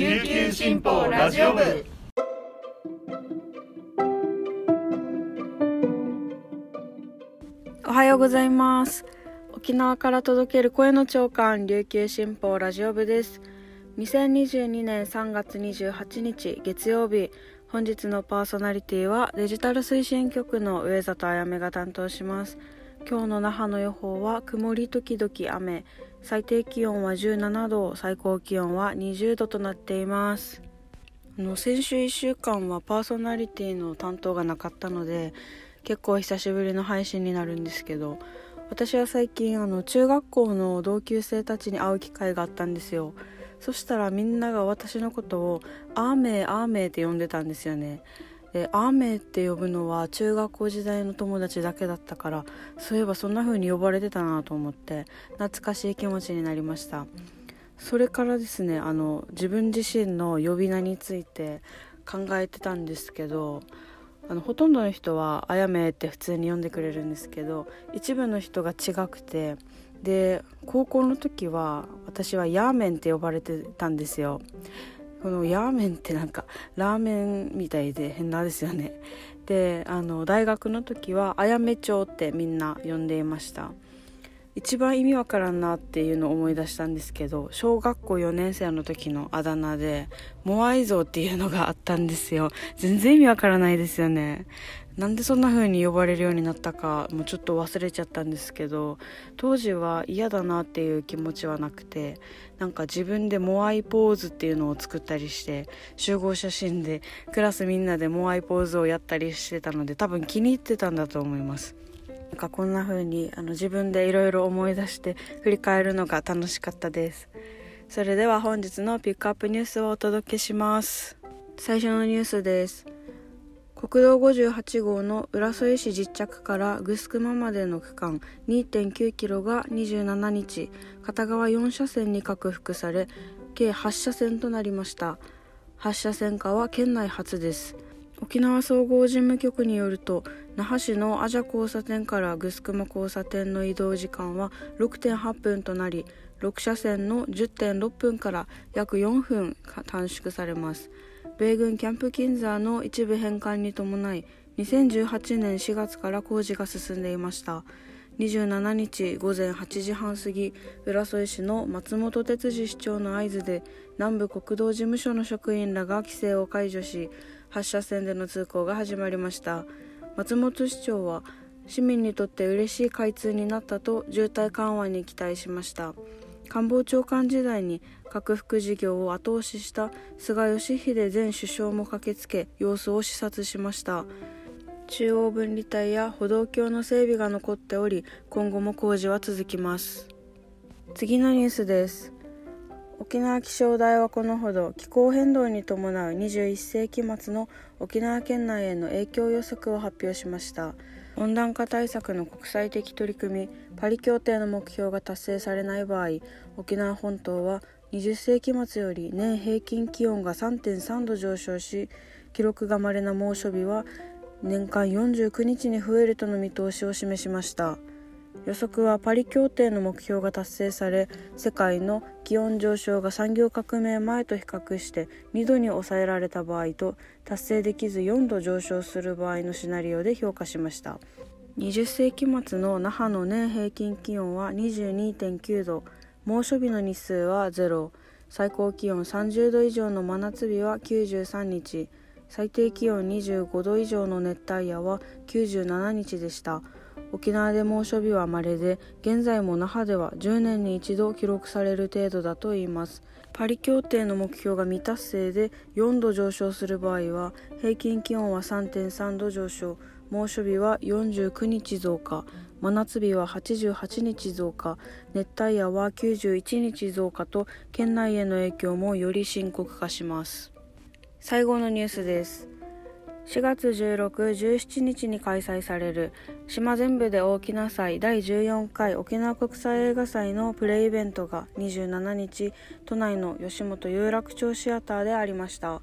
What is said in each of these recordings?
琉球新報ラジオ部。おはようございます。沖縄から届ける声の長官琉球新報ラジオ部です。2022年3月28日月曜日本日のパーソナリティはデジタル推進局の上里あやめが担当します。今日の那覇の予報は曇り時々雨。最低気温は17度。最高気温は20度となっています。あの先週1週間はパーソナリティの担当がなかったので結構久しぶりの配信になるんですけど私は最近あの中学校の同級生たちに会う機会があったんですよ。そしたらみんなが私のことを「アーメーアーメー」って呼んでたんですよね。でアーメーって呼ぶのは中学校時代の友達だけだったからそういえばそんな風に呼ばれてたなと思って懐かしい気持ちになりました。それからですねあの自分自身の呼び名について考えてたんですけどあのほとんどの人は「あやめ」って普通に呼んでくれるんですけど一部の人が違くてで高校の時は私は「ヤーメン」って呼ばれてたんですよ。このヤーメンってなんかラーメンみたいで変なですよね。であの大学の時はあやめ町ってみんな呼んでいました。一番意味わからんなっていうのを思い出したんですけど小学校4年生の時のあだ名でモアイ像っていうのがあったんですよ。全然意味わからないですよね。なんでそんな風に呼ばれるようになったかもうちょっと忘れちゃったんですけど当時は嫌だなっていう気持ちはなくてなんか自分でモアイポーズっていうのを作ったりして集合写真でクラスみんなでモアイポーズをやったりしてたので多分気に入ってたんだと思います。なんかこんな風にあの自分でいろいろ思い出して振り返るのが楽しかったです。それでは本日のピックアップニュースをお届けします。最初のニュースです。国道58号の浦添市実着からグスクマまでの区間2.9キロが27日片側4車線に拡幅され計8車線となりました。8車線化は県内初です。沖縄総合事務局によると那覇市のアジャ交差点からグスクマ交差点の移動時間は6.8分となり6車線の10.6分から約4分短縮されます。米軍キャンプキンザーの一部返還に伴い2018年4月から工事が進んでいました。27日午前8時半過ぎ浦添市の松本哲司市長の合図で南部国道事務所の職員らが規制を解除し8車線での通行が始まりました。松本市長は市民にとって嬉しい開通になったと渋滞緩和に期待しました。官房長官時代に核副事業を後押しした菅義偉前首相も駆けつけ様子を視察しました。中央分離帯や歩道橋の整備が残っており今後も工事は続きます。次のニュースです。沖縄気象台はこのほど気候変動に伴う21世紀末の沖縄県内への影響予測を発表しました。温暖化対策の国際的取り組みパリ協定の目標が達成されない場合沖縄本島は20世紀末より年平均気温が3.3度上昇し記録がまれな猛暑日は年間49日に増えるとの見通しを示しました。予測はパリ協定の目標が達成され世界の気温上昇が産業革命前と比較して2度に抑えられた場合と達成できず4度上昇する場合のシナリオで評価しました。20世紀末の那覇の年平均気温は22.9度。猛暑日の日数は0最高気温30度以上の真夏日は93日。最低気温25度以上の熱帯夜は97日でした。沖縄で猛暑日は稀で現在も那覇では10年に一度記録される程度だといいます。パリ協定の目標が未達成で4度上昇する場合は平均気温は3.3度上昇。猛暑日は49日増加。真夏日は88日増加。熱帯夜は91日増加と県内への影響もより深刻化します。最後のニュースです。4月16、17日に開催される島全部で大きな祭第14回沖縄国際映画祭のプレイイベントが27日都内の吉本有楽町シアターでありました。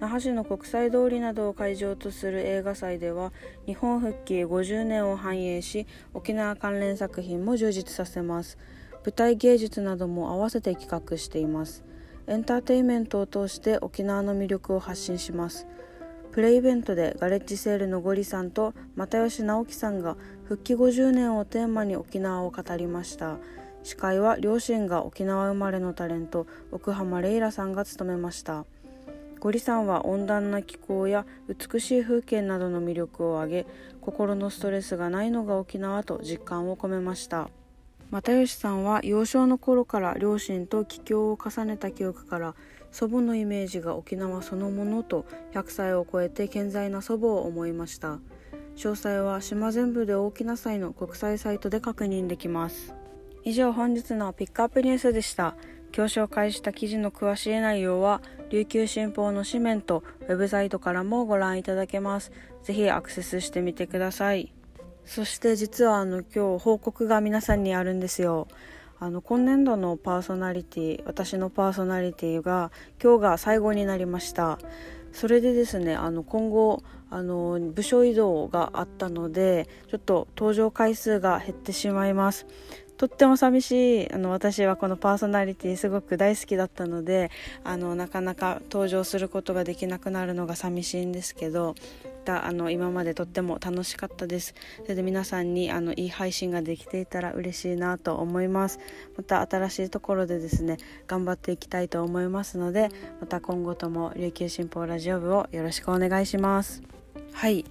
那覇市の国際通りなどを会場とする映画祭では日本復帰50年を反映し沖縄関連作品も充実させます。舞台芸術なども合わせて企画しています。エンターテインメントを通して沖縄の魅力を発信します。プレイベントでガレッジセールのゴリさんと又吉直樹さんが復帰50年をテーマに沖縄を語りました。司会は両親が沖縄生まれのタレント奥浜レイラさんが務めました。ゴリさんは温暖な気候や美しい風景などの魅力を挙げ心のストレスがないのが沖縄と実感を込めました。又吉さんは幼少の頃から両親と帰郷を重ねた記憶から祖母のイメージが沖縄そのものと100歳を超えて健在な祖母を思いました詳細は島全部で大きな祭の国際サイトで確認できます以上本日のピックアップニュースでした今日紹介した記事の詳しい内容は琉球新報の紙面とウェブサイトからもご覧いただけます。ぜひアクセスしてみてください。そして実はあの今日報告が皆さんにあるんですよ。あの今年度のパーソナリティ私のパーソナリティが今日が最後になりました。それでですねあの今後あの部署移動があったのでちょっと登場回数が減ってしまいます。とっても寂しい。あの私はこのパーソナリティすごく大好きだったのであのなかなか登場することができなくなるのが寂しいんですけどあの今までとっても楽しかったです。それで皆さんにあのいい配信ができていたら嬉しいなと思います。また新しいところでですね頑張っていきたいと思いますのでまた今後とも琉球新報ラジオ部をよろしくお願いします。はい。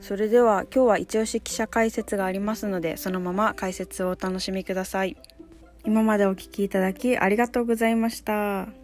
それでは今日は一押し記者解説がありますのでそのまま解説をお楽しみください。今までお聞きいただきありがとうございました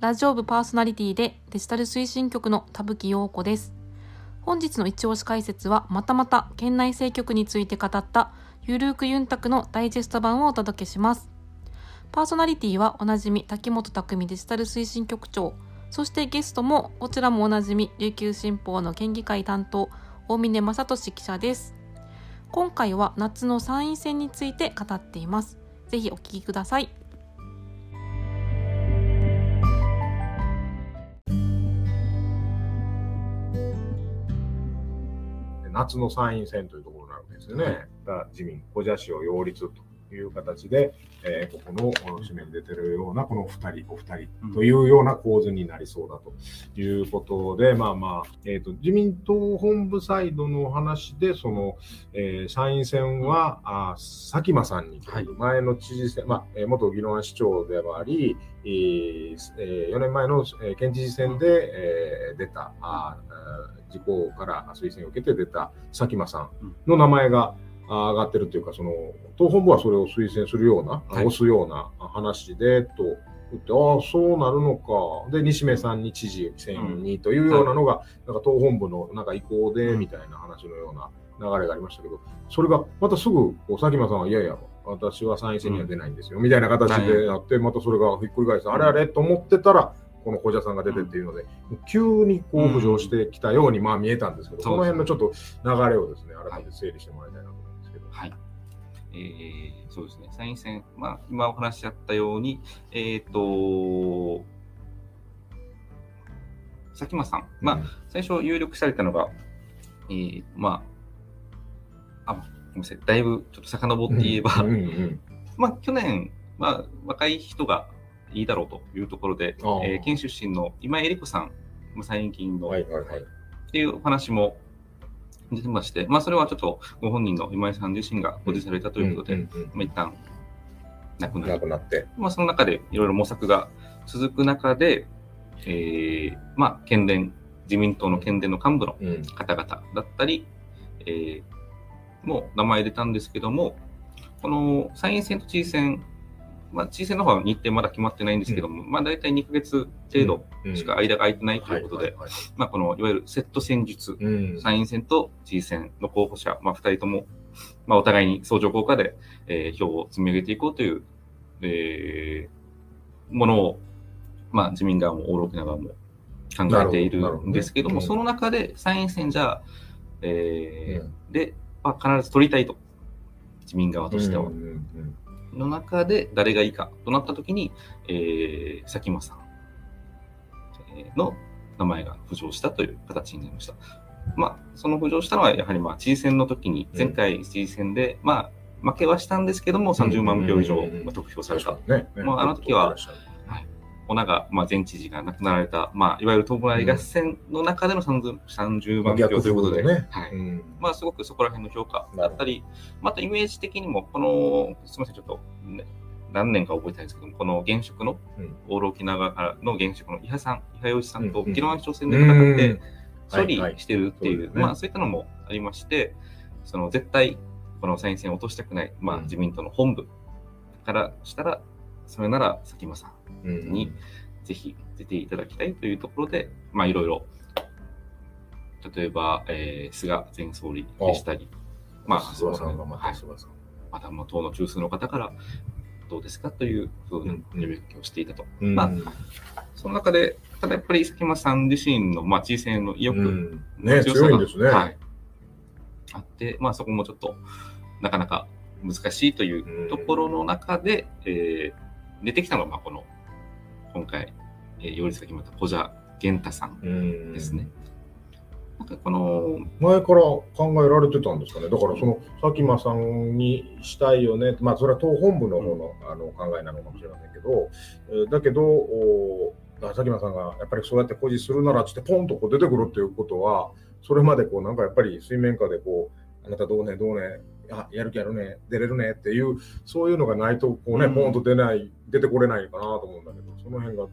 ラジオ部パーソナリティでデジタル推進局の田吹陽子です本日の一押し解説はまたまた県内政局について語ったゆるーくユンタクのダイジェスト版をお届けしますパーソナリティはおなじみ滝本匠デジタル推進局長、そしてゲストもこちらもおなじみ琉球新報の県議会担当、大峰正俊記者です。今回は夏の参院選について語っています。ぜひお聞きください。夏の参院選というところなわけですよね。自民、小社市を擁立という形で、えー、ここの紙面に出てるようなこの2人、お二人というような構図になりそうだということで、まあまあ、えっ、ー、と、自民党本部サイドの話で、その、えー、参院選は、あ佐喜真さんに、前の知事選、まあ、元宜野湾市長でもあり、えー、4年前の県知事選で、えー、出た、あ自公から推薦を受けて出た佐喜真さんの名前が、うん上がってるというか、その党本部はそれを推薦するような、はい、押すような話でと言って、ああ、そうなるのか、で、西目さんに知事選にというようなのが、なんか党本部のなんか意向でみたいな話のような流れがありましたけど、それがまたすぐ佐喜真さんは、いやいや、私は参院選には出ないんですよ、みたいな形でやって、またそれがひっくり返して、あれあれと思ってたら、この小者さんが出てっていうので、急にこう浮上してきたようにまあ見えたんですけど、その辺のちょっと流れをですね、改めて整理してもらいたいなと。思います。はい。えー、そうですね、参院選、まあ、今お話しあったように、えっ、ー、と、佐喜真さん、まあ、最初有力されたのが、えー、まあ、あ、ごめんなさい、だいぶちょっと遡って言えば、うんうんうん、まあ、去年、まあ、若い人がいいだろうというところで、えー、県出身の今井絵理子さん、参院議員の、はいはいはい、っていうお話も出てまして、まあ、それはちょっとご本人の今井さん自身が保持されたということで、まあ、一旦亡くなくなって、まあ、その中でいろいろ模索が続く中で、えー、まあ、県連、自民党の県連の幹部の方々だったり、うん、えー、もう名前出たんですけども、この参院選と知事選まあ、知事選の方は日程まだ決まってないんですけども、うん、まあ、大体2か月程度しか間が空いてないということで、まあ、このいわゆるセット戦術、うん、参院選と知事選の候補者、まあ、2人ともまあ、お互いに相乗効果で、えー、票を積み上げていこうという、えー、ものを、まあ、自民側も大沖縄側も考えているんですけども、どどねうん、その中で参院選じゃ、えー、うん、で、まあ、必ず取りたいと、自民側としては。うんうんうんの中で誰がいいかとなったときに、えー、佐喜眞さんの名前が浮上したという形になりました。まあ、その浮上したのは、やはりまあ知事選の時に、前回知事選で、まあ、負けはしたんですけども、30万票以上得票された。まあ、あの時は、小長、まあ、前知事が亡くなられた、まあ、いわゆる弔い合戦の中での 30, 30万票ということで、ね。はい。まあ、すごくそこら辺の評価だったり、またイメージ的にも、この、すみません、ちょっと、ね、何年か覚えてないんですけどこの現職の、オール沖縄からの現職の伊波さん、伊波洋一さんと沖縄市長選で戦って処理してるっていう、まあ、そういったのもありまして、その絶対、この参院選を落としたくない、まあ、自民党の本部からしたら、それなら佐喜眞さんにぜひ出ていただきたいというところで、まあいろいろ、例えば、えー、菅前総理でしたり、まあ、菅さんがまた菅さん。また、まあ、党の中枢の方から、どうですか？というふうに呼びかけをしていたと。うん、まあ、その中で、ただやっぱり佐喜眞さん自身の、まあ、知事選の意欲うん。ね、強いんですね。はい、あって、まあ、そこもちょっと、なかなか難しいというところの中で、えー、出てきたのが、まあ、この今回、えー、擁立が決まった小蛇源太さんですね。なんかこの前から考えられてたんですかね、だからその佐喜眞さんにしたいよね、まあ、それは党本部の方の,、あの考えなのかもしれませんけど、えー、だけど、お佐喜眞さんがやっぱりそうやって誇示するならってポンとこう出てくるっていうことは、それまでこうなんかやっぱり水面下でこう、あなたどうね、どうね、あやる気あるね、出れるねっていう、そういうのがないと、こうね、うん、ポンと出ない、出てこれないかなと思うんだけど、その辺が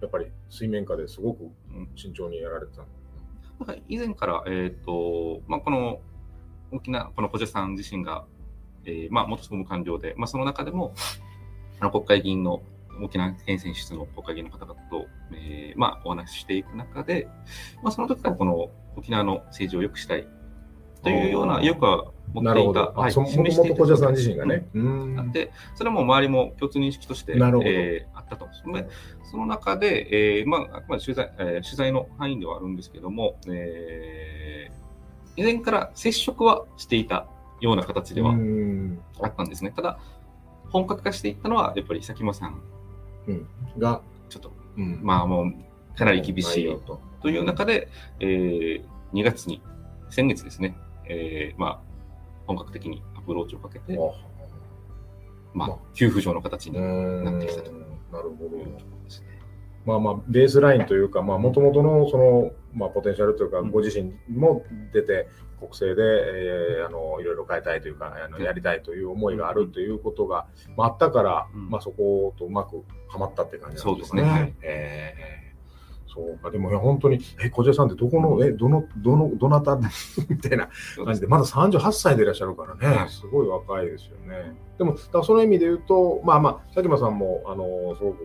やっぱり水面下ですごく慎重にやられてたんで以前から、えーとまあ、この大きな、この小姐さん自身が、えーまあ、元総務官僚で、まあ、その中でも、あの国会議員の沖縄県選出の国会議員の方々と、えーまあ、お話ししていく中で、まあ、その時からこの沖縄の政治を良くしたいというような意欲は持っていた、はい、もともと小さん自身がね。うん、で、それも周りも共通認識として、えー、あったと。その中で、えーまあ、あくまで取材,、えー、取材の範囲ではあるんですけども、えー、以前から接触はしていたような形ではあったんですね。ただ、本格化していったのは、やっぱり佐喜眞さんが、ちょっと、うん、まあもう、かなり厳しいと。いう中で、えー、2月に、先月ですね、えー、まあ、本格的にアプローチをかけて、まあ、急浮上の形になってきたと。なるほど。まあまあ、ベースラインというか、まあ、もともとの、その、まあ、ポテンシャルというか、ご自身も出て、国政で、えー、あのいろいろ変えたいというかあのやりたいという思いがあるということが、まあ、あったから、まあ、そことうまくはまったって感じなんですね。そうですね、はい。えーそうか、でも本当に、え、小島さんってどこの、え、どの、どの、どなた？みたいな感じで、まだ38歳でいらっしゃるからね、すごい若いですよね。でも、だその意味で言うと、まあまあ、佐喜眞さんも、あの、すごく、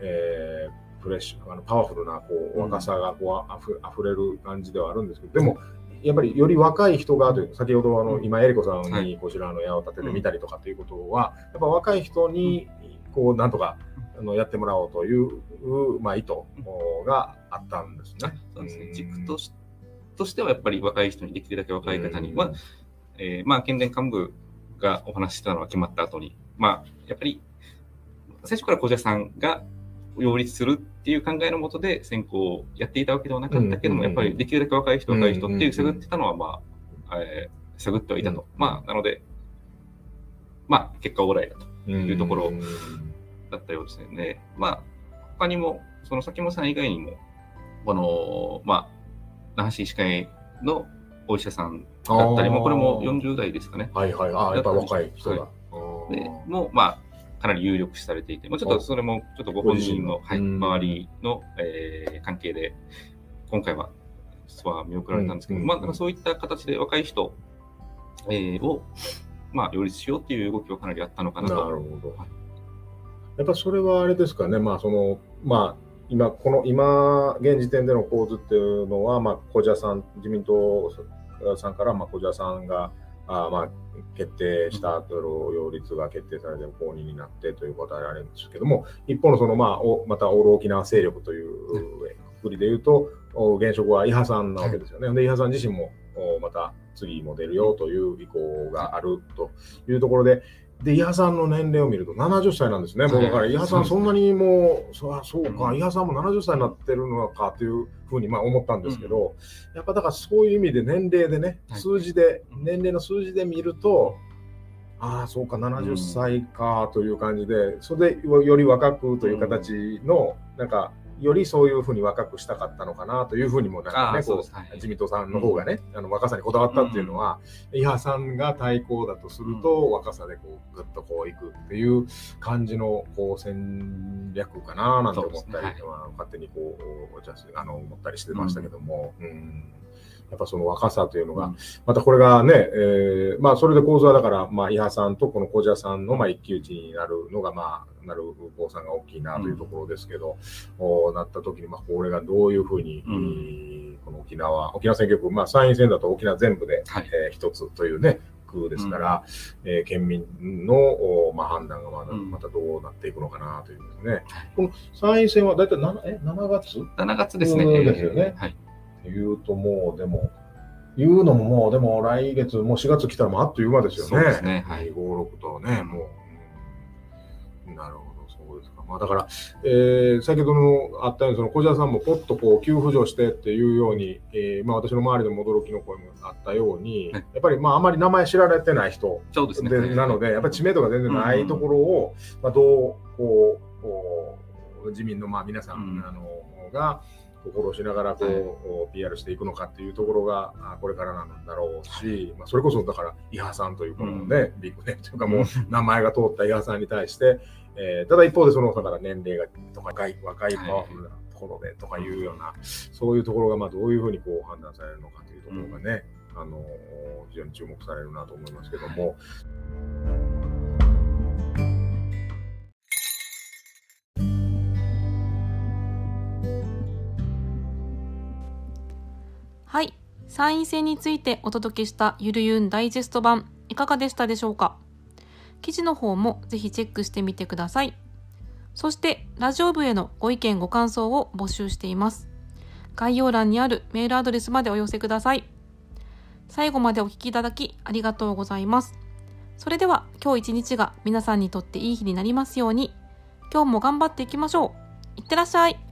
えー、フレッシュ、あのパワフルなこう若さがこうあふあふれる感じではあるんですけど、でも、やっぱりより若い人がという先ほどあの今、えりこさんにこちらの矢を立ててみたりとかということは、やっぱ若い人にこうなんとかあのやってもらおうという、まあ、意図があったんですね。そうですね。軸としとしてはやっぱり若い人にできるだけ若い方には、えー、まあ県連幹部がお話ししたのは決まった後に、まあやっぱり最初から小者さんが擁立するっていう考えのもとで選考をやっていたわけではなかったけども、やっぱりできるだけ若い人、若い人っていう探ってたのは、まあ、えー、探ってはいたと。まあ、なので、まあ、結果オーライだというところだったようですね。まあ、他にも、その崎本さん以外にも、この、まあ、那覇市医師会のお医者さんだったりも、これも40代ですかね。はいはい。ああ、やっぱ若い人だ。はい、でもまあ、かなり有力視されていて、まあ、ちょっとそれも、ちょっとご本人の、はい、周りの、えー、関係で、今回は、実は見送られたんですけど、うん、まあ、そういった形で若い人、えー、を、まあ、両立しようっていう動きはかなりあったのかなと。なるほど。はいやっぱそれはあれですかね、まあそのまあ、今、この今、現時点での構図っていうのは、まあ、小蛇さん、自民党さんから、まあ、小蛇さんが、あまあ、決定した擁立が決定されて公認になってということはあるんですけども、一方のその、まあ、おまたオール沖縄勢力というくりでいうと、現職は伊波さんなわけですよね。で、伊波さん自身もまた次も出るよという意向があるというところで、で、伊波さんの年齢を見ると70歳なんですね。もうだから、伊波さんそんなにもう、そそうか、伊波さんも70歳になってるのかというふうにまあ思ったんですけど、やっぱだからそういう意味で年齢でね、数字で、年齢の数字で見ると、ああ、そうか、70歳かという感じで、それでより若くという形の、なんか、よりそういうふうに若くしたかったのかなというふうにもなんかね、こう自民党さんの方がね、あの若さにこだわったっていうのは、伊波さんが対抗だとすると、若さでこうぐっとこういくっていう感じのこう戦略かななんて思ったり、勝手にこうあの思ったりしてましたけども。うんやっぱその若さというのが、またこれがね、えー、まあそれで構図はだから、まあ伊波さんとこの小者さんのまあ一騎打ちになるのが、まあ、なる坊さんが大きいなというところですけど、うん、なった時に、まあこれがどういうふうに、うん、この沖縄、沖縄選挙区、まあ参院選だと沖縄全部で、はい、えー、一つというね、区ですから、うん、えー、県民の、まあ、判断がまだ、またどうなっていくのかなというですね。この参院選は大体 7, え7月 ?7 月ですね。ですよね。はい言うともう、でも、言うのももう、でも来月、もう4月来たらもうあっという間ですよね。そうですね。はい。5、6とね、もう、なるほど、そうですか。まあだから、えー、先ほどのあったように、その小島さんもポッとこう急浮上してっていうように、えー、まあ私の周りでも驚きの声もあったように、やっぱりまああまり名前知られてない人そうですね。なので、やっぱり知名度が全然ないところを、まあどう、こう、こう自民のまあ皆さん、あの、が、心しながらこう、はい、PR していくのかっていうところがこれからなんだろうし、まあ、それこそだから伊波さんというこのね、うん、ビッグネームというかもう名前が通った伊波さんに対して、えー、ただ一方でそのだから年齢がとか若い若いパワフルなところでとかいうような、はい、そういうところがまあどういうふうにこう判断されるのかというところがね、うん、あの非常に注目されるなと思いますけども。参院選についてお届けしたゆるゆんダイジェスト版、いかがでしたでしょうか？記事の方もぜひチェックしてみてください。そして、ラジオ部へのご意見ご感想を募集しています。概要欄にあるメールアドレスまでお寄せください。最後までお聴きいただきありがとうございます。それでは今日一日が皆さんにとっていい日になりますように、今日も頑張っていきましょう。いってらっしゃい。